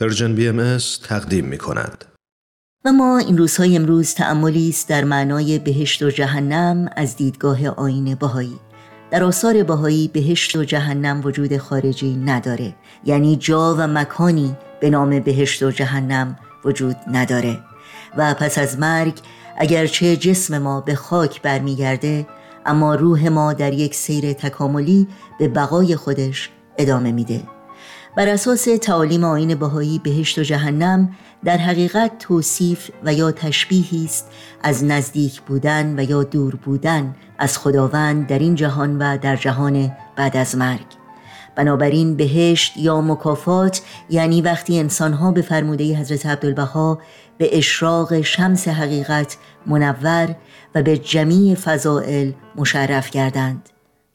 Persian BMS تقدیم می کند. و ما این روزهای امروز تأملی است در معنای بهشت و جهنم از دیدگاه آیین بهایی. در آثار بهایی بهشت و جهنم وجود خارجی نداره. یعنی جا و مکانی به نام بهشت و جهنم وجود نداره. و پس از مرگ اگرچه جسم ما به خاک برمیگرده اما روح ما در یک سیر تکاملی به بقای خودش ادامه میده. بر اساس تعالیم آین بهایی بهشت و جهنم در حقیقت توصیف و یا تشبیهی است از نزدیک بودن و یا دور بودن از خداوند در این جهان و در جهان بعد از مرگ. بنابراین بهشت یا مکافات یعنی وقتی انسانها به فرموده حضرت عبدالبها به اشراق شمس حقیقت منور و به جمیع فضائل مشرف کردند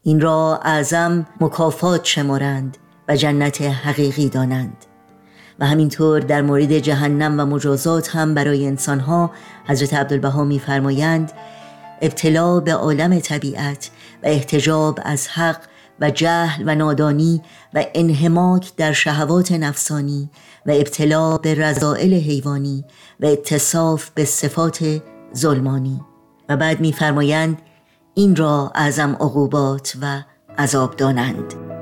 این را اعظم مکافات شمارند. و جنت حقیقی دانند. و همینطور در مورد جهنم و مجازات هم برای انسانها حضرت عبدالبها میفرمایند ابتلا به عالم طبیعت و احتجاب از حق و جهل و نادانی و انهماک در شهوات نفسانی و ابتلا به رضائل حیوانی و اتصاف به صفات ظلمانی. و بعد میفرمایند این را اعظم عقوبات و عذاب دانند.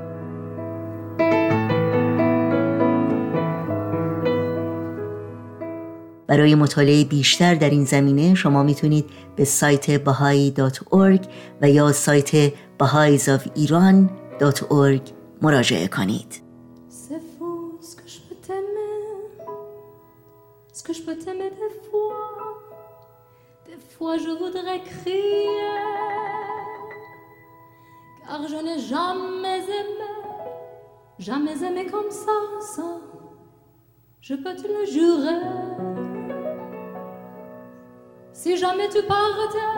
برای مطالعه بیشتر در این زمینه شما می‌تونید به سایت bahai.org و یا سایت bahaisofiran.org مراجعه کنید fois je voudrais crier, car je n'ai jamais aimé, jamais aimé comme ça, ça, je peux te le jurer. Si jamais tu partais,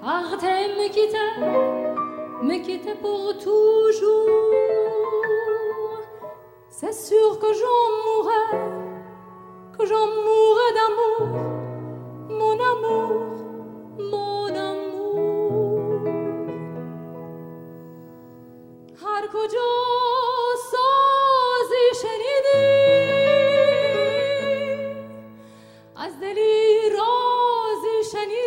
partais me quitter, me quitter pour toujours. C'est sûr que j'en mourrais, que j'en mourrais d'amour, mon amour, mon amour. Harkojo deli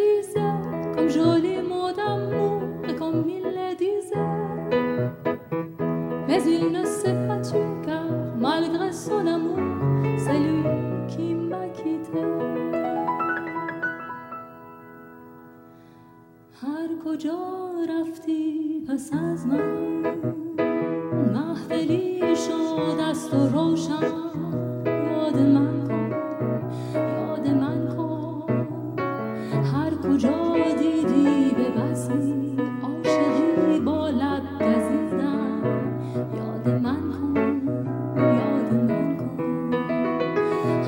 disait comme joli mot d'amour et comme il le disait mais il ne s'est pas tué car malgré son amour c'est lui qui m'a quitté هر کجا رفتی پس از من محفلی شد است و روشن کجا دیدی به بسی؟ عاشقی با لب گزیدن. یاد من کن یاد من کن.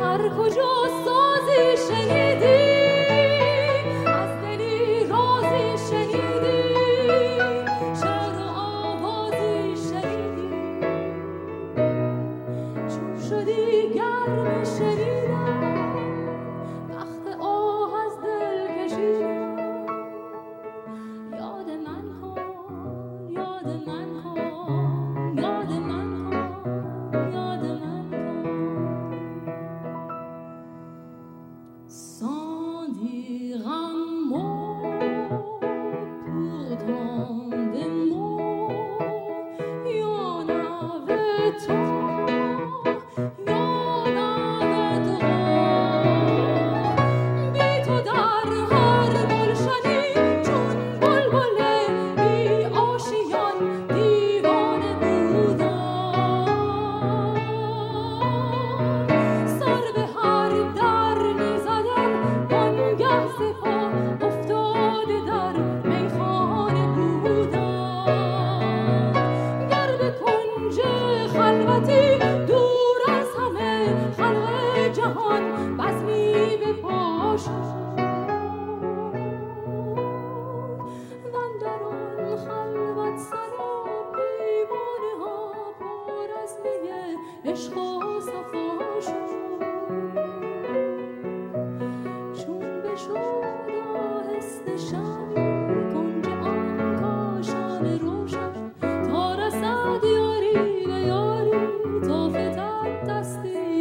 هر کجا سازی شنیدی yada ve to, yada ve to.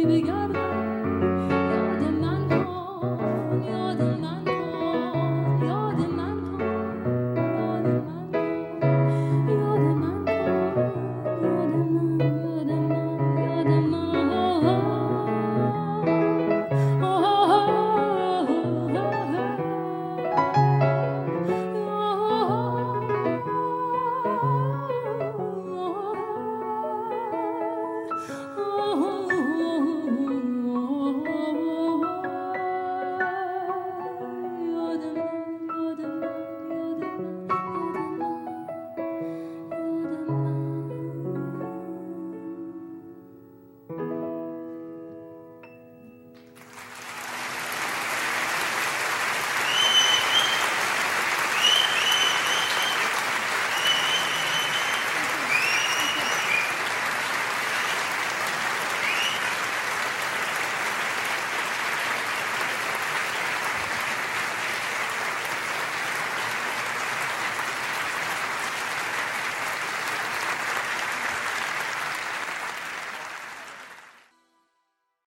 baby got